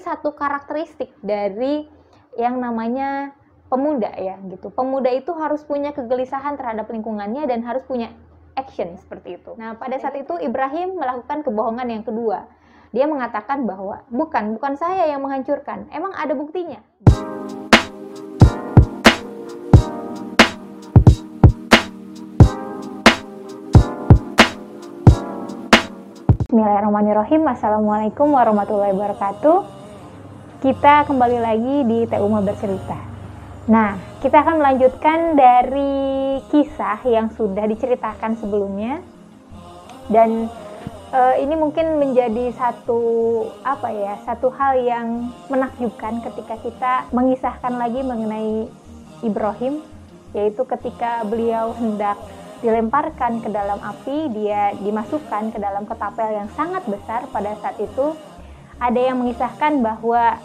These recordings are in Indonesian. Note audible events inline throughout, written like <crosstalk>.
satu karakteristik dari yang namanya pemuda ya gitu. Pemuda itu harus punya kegelisahan terhadap lingkungannya dan harus punya action seperti itu. Nah, pada saat itu Ibrahim melakukan kebohongan yang kedua. Dia mengatakan bahwa bukan, bukan saya yang menghancurkan. Emang ada buktinya. Bismillahirrahmanirrahim. Assalamualaikum warahmatullahi wabarakatuh. Kita kembali lagi di TU Bercerita. Nah, kita akan melanjutkan dari kisah yang sudah diceritakan sebelumnya. Dan uh, ini mungkin menjadi satu apa ya, satu hal yang menakjubkan ketika kita mengisahkan lagi mengenai Ibrahim, yaitu ketika beliau hendak dilemparkan ke dalam api, dia dimasukkan ke dalam ketapel yang sangat besar pada saat itu. Ada yang mengisahkan bahwa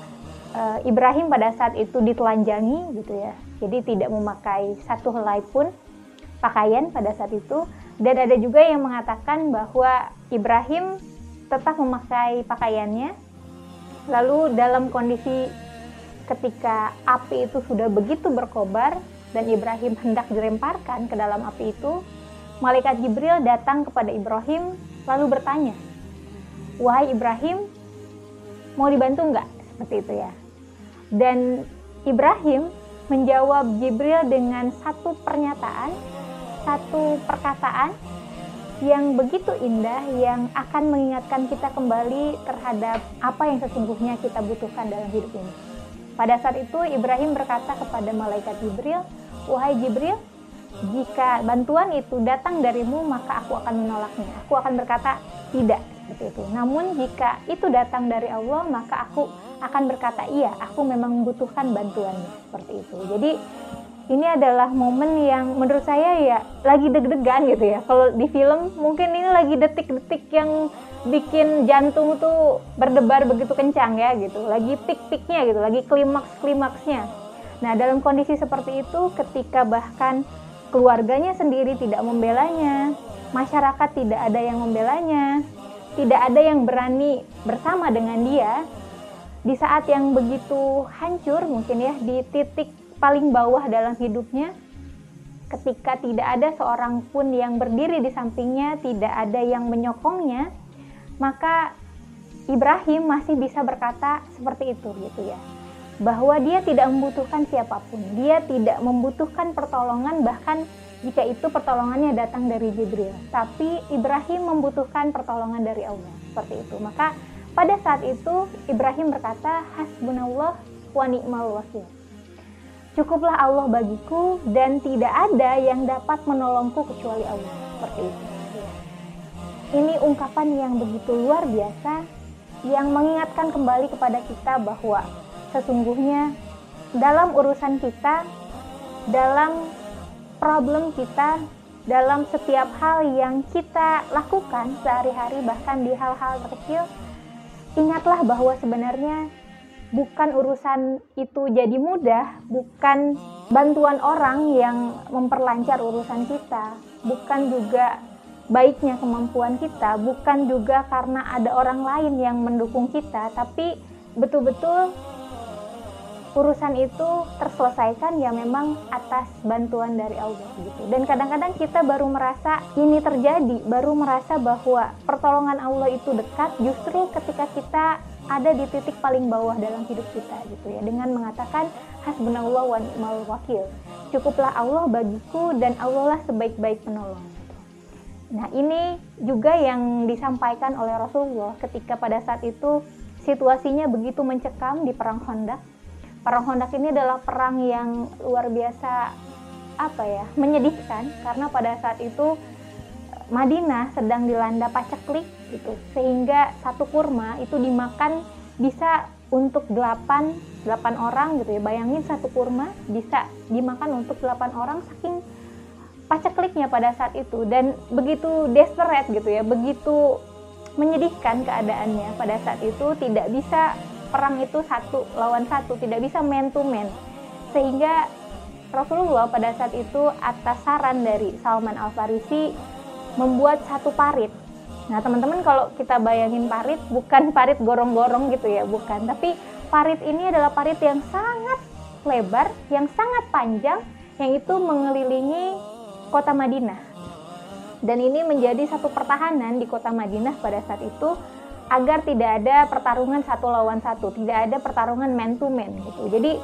e, Ibrahim pada saat itu ditelanjangi gitu ya. Jadi tidak memakai satu helai pun pakaian pada saat itu dan ada juga yang mengatakan bahwa Ibrahim tetap memakai pakaiannya. Lalu dalam kondisi ketika api itu sudah begitu berkobar, dan Ibrahim hendak dilemparkan ke dalam api itu, malaikat Jibril datang kepada Ibrahim lalu bertanya, "Wahai Ibrahim, mau dibantu nggak?" Seperti itu ya. Dan Ibrahim menjawab Jibril dengan satu pernyataan, satu perkataan yang begitu indah yang akan mengingatkan kita kembali terhadap apa yang sesungguhnya kita butuhkan dalam hidup ini. Pada saat itu Ibrahim berkata kepada malaikat Jibril, Wahai Jibril, jika bantuan itu datang darimu, maka aku akan menolaknya. Aku akan berkata, tidak, seperti itu. Namun jika itu datang dari Allah, maka aku akan berkata, iya, aku memang membutuhkan bantuannya. Seperti itu. Jadi, ini adalah momen yang menurut saya ya lagi deg-degan gitu ya. Kalau di film mungkin ini lagi detik-detik yang bikin jantung tuh berdebar begitu kencang ya gitu. Lagi pik-piknya gitu, lagi klimaks-klimaksnya Nah, dalam kondisi seperti itu, ketika bahkan keluarganya sendiri tidak membelanya, masyarakat tidak ada yang membelanya, tidak ada yang berani bersama dengan dia, di saat yang begitu hancur mungkin ya, di titik paling bawah dalam hidupnya, ketika tidak ada seorang pun yang berdiri di sampingnya, tidak ada yang menyokongnya, maka Ibrahim masih bisa berkata seperti itu gitu ya bahwa dia tidak membutuhkan siapa pun. Dia tidak membutuhkan pertolongan bahkan jika itu pertolongannya datang dari Jibril. Tapi Ibrahim membutuhkan pertolongan dari Allah. Seperti itu. Maka pada saat itu Ibrahim berkata, "Hasbunallah wa ni'mal wakil." Cukuplah Allah bagiku dan tidak ada yang dapat menolongku kecuali Allah. Seperti itu. Ini ungkapan yang begitu luar biasa yang mengingatkan kembali kepada kita bahwa sesungguhnya dalam urusan kita, dalam problem kita, dalam setiap hal yang kita lakukan sehari-hari, bahkan di hal-hal kecil, ingatlah bahwa sebenarnya bukan urusan itu jadi mudah, bukan bantuan orang yang memperlancar urusan kita, bukan juga baiknya kemampuan kita, bukan juga karena ada orang lain yang mendukung kita, tapi betul-betul urusan itu terselesaikan ya memang atas bantuan dari Allah gitu. Dan kadang-kadang kita baru merasa ini terjadi, baru merasa bahwa pertolongan Allah itu dekat justru ketika kita ada di titik paling bawah dalam hidup kita gitu ya dengan mengatakan hasbunallah wa ni'mal wakil. Cukuplah Allah bagiku dan Allah lah sebaik-baik penolong. Nah, ini juga yang disampaikan oleh Rasulullah ketika pada saat itu situasinya begitu mencekam di perang Khandaq perang Hondak ini adalah perang yang luar biasa apa ya menyedihkan. Karena pada saat itu Madinah sedang dilanda paceklik gitu. Sehingga satu kurma itu dimakan bisa untuk 8 8 orang gitu ya. Bayangin satu kurma bisa dimakan untuk 8 orang saking pacekliknya pada saat itu. Dan begitu desperate gitu ya begitu menyedihkan keadaannya pada saat itu tidak bisa perang itu satu lawan satu, tidak bisa man to man. Sehingga Rasulullah pada saat itu atas saran dari Salman Al Farisi membuat satu parit Nah, teman-teman kalau kita bayangin parit bukan parit gorong-gorong gitu ya, bukan. Tapi parit ini adalah parit yang sangat lebar, yang sangat panjang, yang itu mengelilingi kota Madinah. Dan ini menjadi satu pertahanan di kota Madinah pada saat itu agar tidak ada pertarungan satu lawan satu, tidak ada pertarungan man to man gitu. Jadi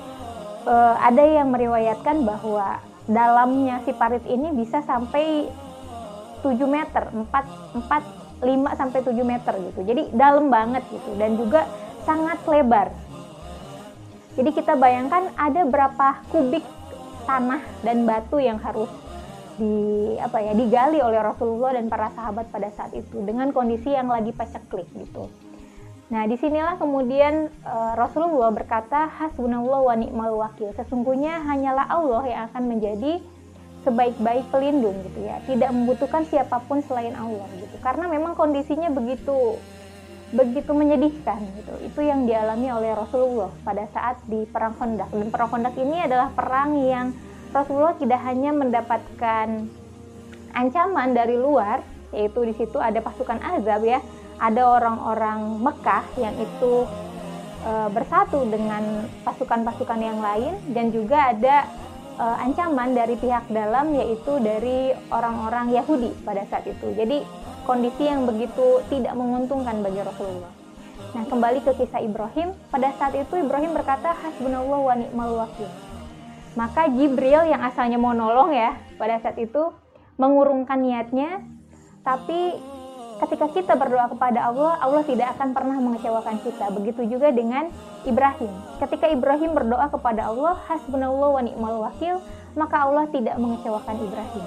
uh, ada yang meriwayatkan bahwa dalamnya si parit ini bisa sampai 7 meter, 4 4 5 sampai 7 meter gitu. Jadi dalam banget gitu dan juga sangat lebar. Jadi kita bayangkan ada berapa kubik tanah dan batu yang harus di apa ya digali oleh Rasulullah dan para sahabat pada saat itu dengan kondisi yang lagi paceklik gitu. Nah, di sinilah kemudian uh, Rasulullah berkata, Hasbunallah wa ni'mal wakil. Sesungguhnya hanyalah Allah yang akan menjadi sebaik-baik pelindung gitu ya tidak membutuhkan siapa pun selain Allah gitu karena memang kondisinya begitu begitu menyedihkan gitu itu yang dialami oleh Rasulullah pada saat di perang Khandaq dan perang Khandaq ini adalah perang yang Rasulullah tidak hanya mendapatkan ancaman dari luar yaitu di situ ada pasukan azab ya ada orang-orang Mekah yang itu e, bersatu dengan pasukan-pasukan yang lain dan juga ada uh, ancaman dari pihak dalam yaitu dari orang-orang Yahudi pada saat itu. Jadi kondisi yang begitu tidak menguntungkan bagi Rasulullah. Nah, kembali ke kisah Ibrahim, pada saat itu Ibrahim berkata hasbunallah wa ni'mal wakil. Maka Jibril yang asalnya mau nolong ya, pada saat itu mengurungkan niatnya, tapi ketika kita berdoa kepada Allah, Allah tidak akan pernah mengecewakan kita. Begitu juga dengan Ibrahim. Ketika Ibrahim berdoa kepada Allah, hasbunallah wa ni'mal wakil, maka Allah tidak mengecewakan Ibrahim.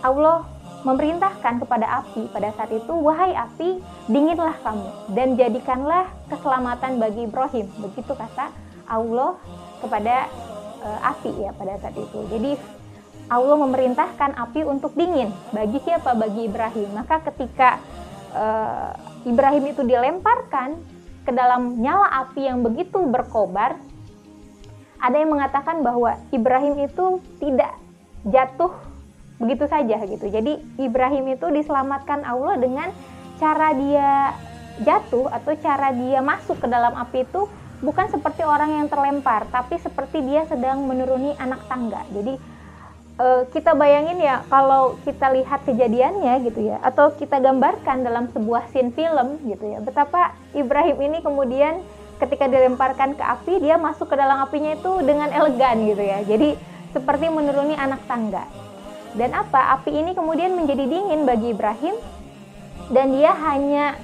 Allah memerintahkan kepada api pada saat itu, wahai api, dinginlah kamu dan jadikanlah keselamatan bagi Ibrahim. Begitu kata Allah kepada uh, api ya pada saat itu. Jadi Allah memerintahkan api untuk dingin. Bagi siapa? Bagi Ibrahim. Maka ketika uh, Ibrahim itu dilemparkan ke dalam nyala api yang begitu berkobar, ada yang mengatakan bahwa Ibrahim itu tidak jatuh begitu saja gitu. Jadi Ibrahim itu diselamatkan Allah dengan cara dia jatuh atau cara dia masuk ke dalam api itu bukan seperti orang yang terlempar, tapi seperti dia sedang menuruni anak tangga. Jadi uh, kita bayangin ya kalau kita lihat kejadiannya gitu ya atau kita gambarkan dalam sebuah scene film gitu ya betapa Ibrahim ini kemudian ketika dilemparkan ke api dia masuk ke dalam apinya itu dengan elegan gitu ya. Jadi seperti menuruni anak tangga. Dan apa? Api ini kemudian menjadi dingin bagi Ibrahim dan dia hanya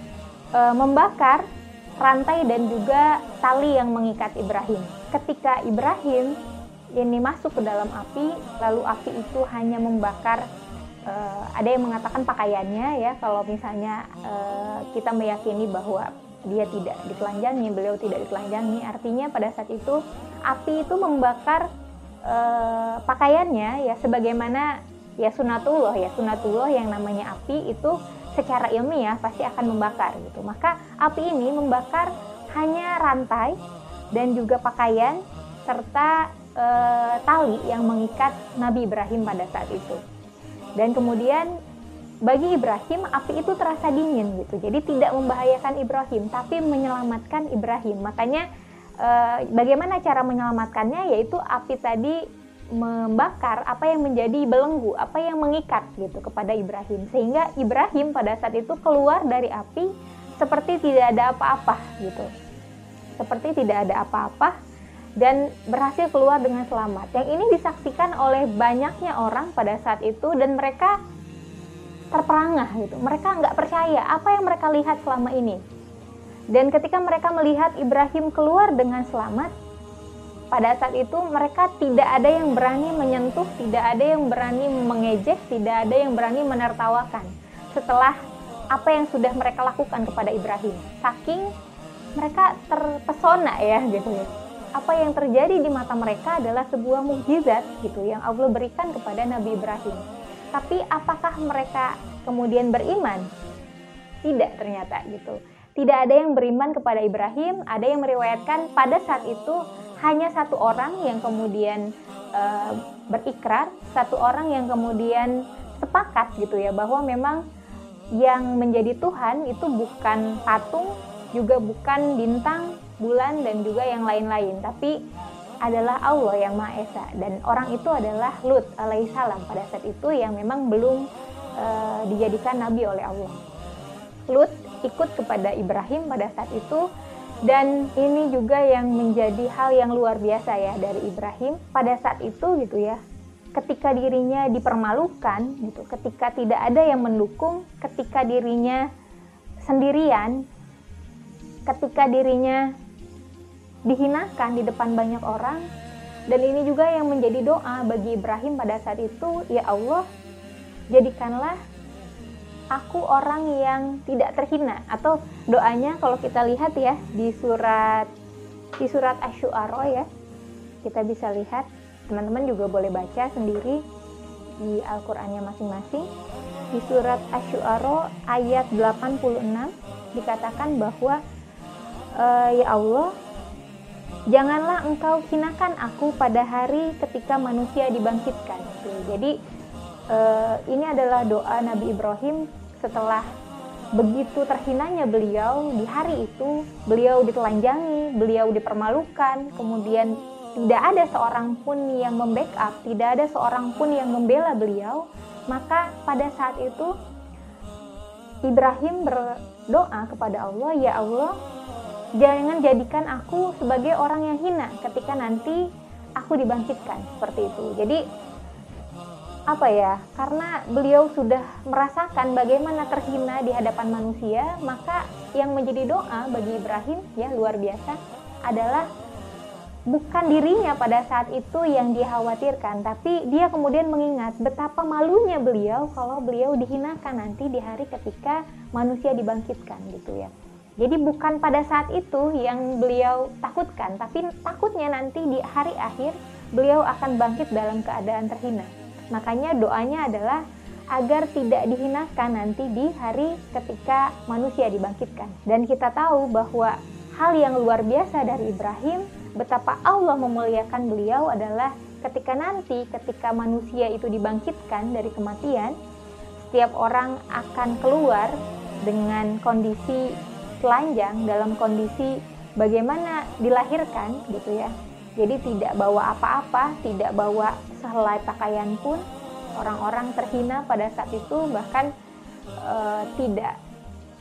e, membakar rantai dan juga tali yang mengikat Ibrahim. Ketika Ibrahim ini masuk ke dalam api, lalu api itu hanya membakar uh, ada yang mengatakan pakaiannya ya kalau misalnya uh, kita meyakini bahwa dia tidak ditelanjangi, beliau tidak ditelanjangi, artinya pada saat itu api itu membakar uh, pakaiannya ya sebagaimana ya sunatullah ya sunatullah yang namanya api itu secara ilmiah pasti akan membakar gitu. Maka api ini membakar hanya rantai dan juga pakaian serta e, tali yang mengikat Nabi Ibrahim pada saat itu. Dan kemudian bagi Ibrahim api itu terasa dingin gitu. Jadi tidak membahayakan Ibrahim tapi menyelamatkan Ibrahim. Makanya e, bagaimana cara menyelamatkannya yaitu api tadi membakar apa yang menjadi belenggu, apa yang mengikat gitu kepada Ibrahim. Sehingga Ibrahim pada saat itu keluar dari api seperti tidak ada apa-apa gitu. Seperti tidak ada apa-apa dan berhasil keluar dengan selamat. Yang ini disaksikan oleh banyaknya orang pada saat itu dan mereka terperangah gitu. Mereka nggak percaya apa yang mereka lihat selama ini. Dan ketika mereka melihat Ibrahim keluar dengan selamat, pada saat itu mereka tidak ada yang berani menyentuh, tidak ada yang berani mengejek, tidak ada yang berani menertawakan. Setelah apa yang sudah mereka lakukan kepada Ibrahim, saking mereka terpesona ya gitu ya apa yang terjadi di mata mereka adalah sebuah mukjizat gitu yang Allah berikan kepada Nabi Ibrahim. Tapi apakah mereka kemudian beriman? Tidak ternyata gitu. Tidak ada yang beriman kepada Ibrahim, ada yang meriwayatkan pada saat itu hanya satu orang yang kemudian e, berikrar, satu orang yang kemudian sepakat gitu ya bahwa memang yang menjadi Tuhan itu bukan patung, juga bukan bintang, bulan dan juga yang lain-lain, tapi adalah Allah yang Maha Esa dan orang itu adalah Lut alaihissalam pada saat itu yang memang belum e, dijadikan nabi oleh Allah. Lut ikut kepada Ibrahim pada saat itu dan ini juga yang menjadi hal yang luar biasa ya dari Ibrahim pada saat itu gitu ya. Ketika dirinya dipermalukan gitu ketika tidak ada yang mendukung ketika dirinya sendirian ketika dirinya dihinakan di depan banyak orang. Dan ini juga yang menjadi doa bagi Ibrahim pada saat itu ya Allah jadikanlah aku orang yang tidak terhina atau doanya kalau kita lihat ya di surat di surat Asy-Syu'ara ya kita bisa lihat teman-teman juga boleh baca sendiri di Al-Qur'annya masing-masing di surat Asy-Syu'ara ayat 86 dikatakan bahwa e, ya Allah janganlah engkau hinakan aku pada hari ketika manusia dibangkitkan. Jadi uh, ini adalah doa Nabi Ibrahim. Setelah begitu terhinanya beliau di hari itu, beliau ditelanjangi, beliau dipermalukan, kemudian tidak ada seorang pun yang membackup, tidak ada seorang pun yang membela beliau, maka pada saat itu Ibrahim berdoa kepada Allah, "Ya Allah, jangan jadikan aku sebagai orang yang hina ketika nanti aku dibangkitkan. Seperti itu. Jadi apa ya? Karena beliau sudah merasakan bagaimana terhina di hadapan manusia, maka yang menjadi doa bagi Ibrahim ya luar biasa adalah bukan dirinya pada saat itu yang dia khawatirkan, tapi dia kemudian mengingat betapa malunya beliau kalau beliau dihinakan nanti di hari ketika manusia dibangkitkan gitu ya. Jadi bukan pada saat itu yang beliau takutkan, tapi takutnya nanti di hari akhir beliau akan bangkit dalam keadaan terhina. Makanya doanya adalah agar tidak dihinakan nanti di hari ketika manusia dibangkitkan. Dan kita tahu bahwa hal yang luar biasa dari Ibrahim, betapa Allah memuliakan beliau adalah ketika nanti ketika manusia itu dibangkitkan dari kematian, setiap orang akan keluar dengan kondisi telanjang dalam kondisi bagaimana dilahirkan gitu ya. Jadi tidak bawa apa-apa, tidak bawa sehelai pakaian pun. Orang-orang terhina pada saat itu bahkan e, tidak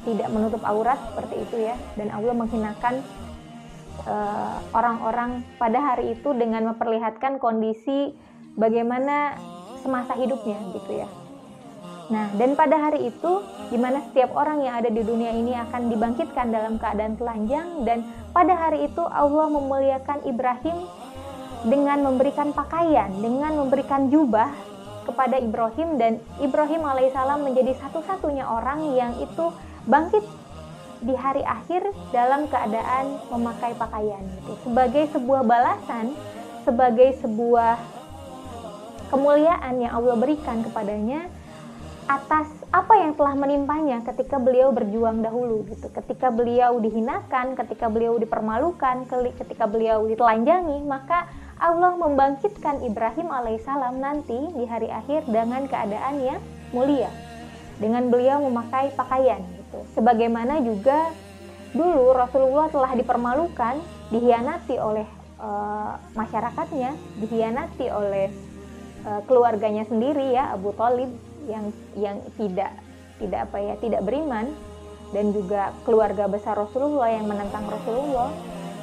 tidak menutup aurat seperti itu ya. Dan Allah menghinakan eh, orang-orang pada hari itu dengan memperlihatkan kondisi bagaimana semasa hidupnya gitu ya. Nah, dan pada hari itu, di mana setiap orang yang ada di dunia ini akan dibangkitkan dalam keadaan telanjang, dan pada hari itu Allah memuliakan Ibrahim dengan memberikan pakaian, dengan memberikan jubah kepada Ibrahim, dan Ibrahim alaihissalam menjadi satu-satunya orang yang itu bangkit di hari akhir dalam keadaan memakai pakaian. Gitu. Sebagai sebuah balasan, sebagai sebuah kemuliaan yang Allah berikan kepadanya, atas apa yang telah menimpanya ketika beliau berjuang dahulu gitu. Ketika beliau dihinakan, ketika beliau dipermalukan, ketika beliau ditelanjangi, maka Allah membangkitkan Ibrahim alaihissalam nanti di hari akhir dengan keadaan yang mulia. Dengan beliau memakai pakaian gitu. Sebagaimana juga dulu Rasulullah telah dipermalukan, dihianati oleh uh, masyarakatnya, dihianati oleh uh, keluarganya sendiri ya Abu Talib yang yang tidak tidak apa ya tidak beriman dan juga keluarga besar Rasulullah yang menentang Rasulullah.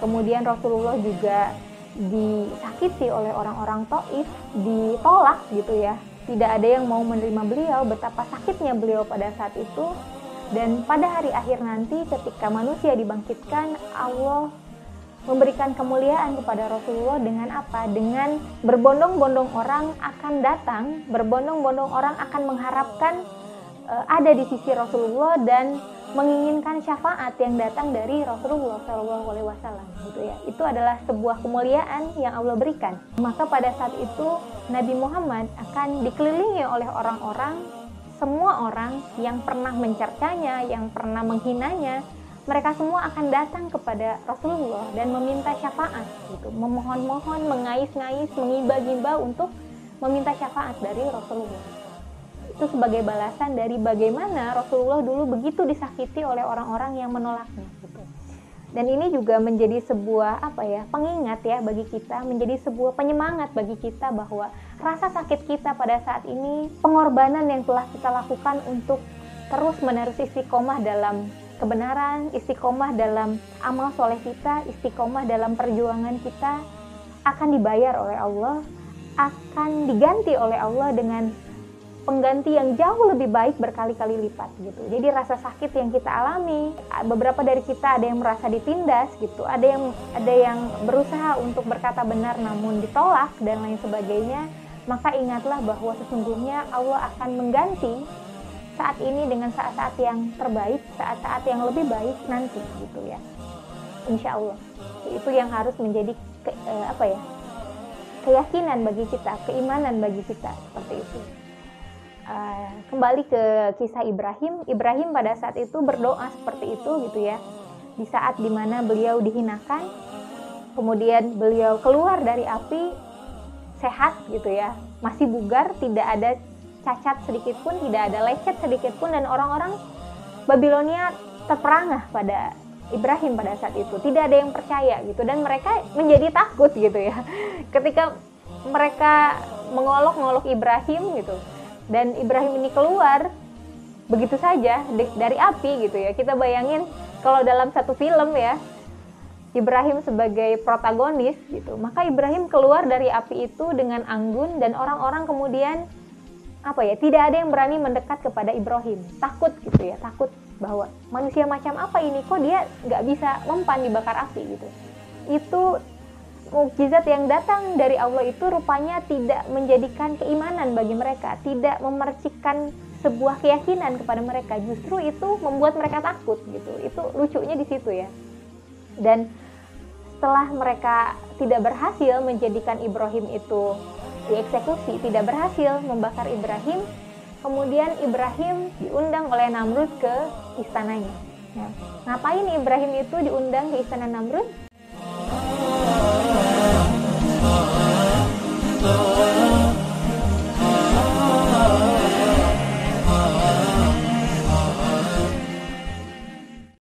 Kemudian Rasulullah juga disakiti oleh orang-orang Taif ditolak gitu ya. Tidak ada yang mau menerima beliau betapa sakitnya beliau pada saat itu. Dan pada hari akhir nanti ketika manusia dibangkitkan Allah memberikan kemuliaan kepada Rasulullah dengan apa? Dengan berbondong-bondong orang akan datang, berbondong-bondong orang akan mengharapkan uh, ada di sisi Rasulullah dan menginginkan syafaat yang datang dari Rasulullah Shallallahu Alaihi Wasallam gitu ya itu adalah sebuah kemuliaan yang Allah berikan maka pada saat itu Nabi Muhammad akan dikelilingi oleh orang-orang semua orang yang pernah mencercanya yang pernah menghinanya mereka semua akan datang kepada Rasulullah dan meminta syafaat gitu, memohon-mohon, mengais-ngais, mengiba-giba untuk meminta syafaat dari Rasulullah. itu sebagai balasan dari bagaimana Rasulullah dulu begitu disakiti oleh orang-orang yang menolaknya gitu. Dan ini juga menjadi sebuah apa ya pengingat ya bagi kita, menjadi sebuah penyemangat bagi kita bahwa rasa sakit kita pada saat ini, pengorbanan yang telah kita lakukan untuk terus menerus istiqomah dalam kebenaran, istiqomah dalam amal soleh kita, istiqomah dalam perjuangan kita akan dibayar oleh Allah, akan diganti oleh Allah dengan pengganti yang jauh lebih baik berkali-kali lipat gitu. Jadi rasa sakit yang kita alami, beberapa dari kita ada yang merasa ditindas gitu, ada yang ada yang berusaha untuk berkata benar namun ditolak dan lain sebagainya, maka ingatlah bahwa sesungguhnya Allah akan mengganti saat ini dengan saat-saat yang terbaik, saat-saat yang lebih baik nanti gitu ya. Insya Allah itu yang harus menjadi ke, eh, apa ya keyakinan bagi kita, keimanan bagi kita seperti itu. Uh, kembali ke kisah Ibrahim, Ibrahim pada saat itu berdoa seperti itu gitu ya. Di saat di mana beliau dihinakan, kemudian beliau keluar dari api sehat gitu ya, masih bugar, tidak ada cacat sedikit pun, tidak ada lecet sedikit pun dan orang-orang Babilonia terperangah pada Ibrahim pada saat itu. Tidak ada yang percaya gitu dan mereka menjadi takut gitu ya. <laughs> Ketika mereka mengolok-ngolok Ibrahim gitu dan Ibrahim ini keluar begitu saja dari api gitu ya kita bayangin kalau dalam satu film ya Ibrahim sebagai protagonis gitu maka Ibrahim keluar dari api itu dengan anggun dan orang-orang kemudian apa ya tidak ada yang berani mendekat kepada Ibrahim takut gitu ya takut bahwa manusia macam apa ini kok dia nggak bisa mempan dibakar api gitu itu mukjizat yang datang dari Allah itu rupanya tidak menjadikan keimanan bagi mereka, tidak memercikan sebuah keyakinan kepada mereka. Justru itu membuat mereka takut gitu. Itu lucunya di situ ya. Dan setelah mereka tidak berhasil menjadikan Ibrahim itu dieksekusi, tidak berhasil membakar Ibrahim, kemudian Ibrahim diundang oleh Namrud ke istananya. Nah, ngapain Ibrahim itu diundang ke istana Namrud?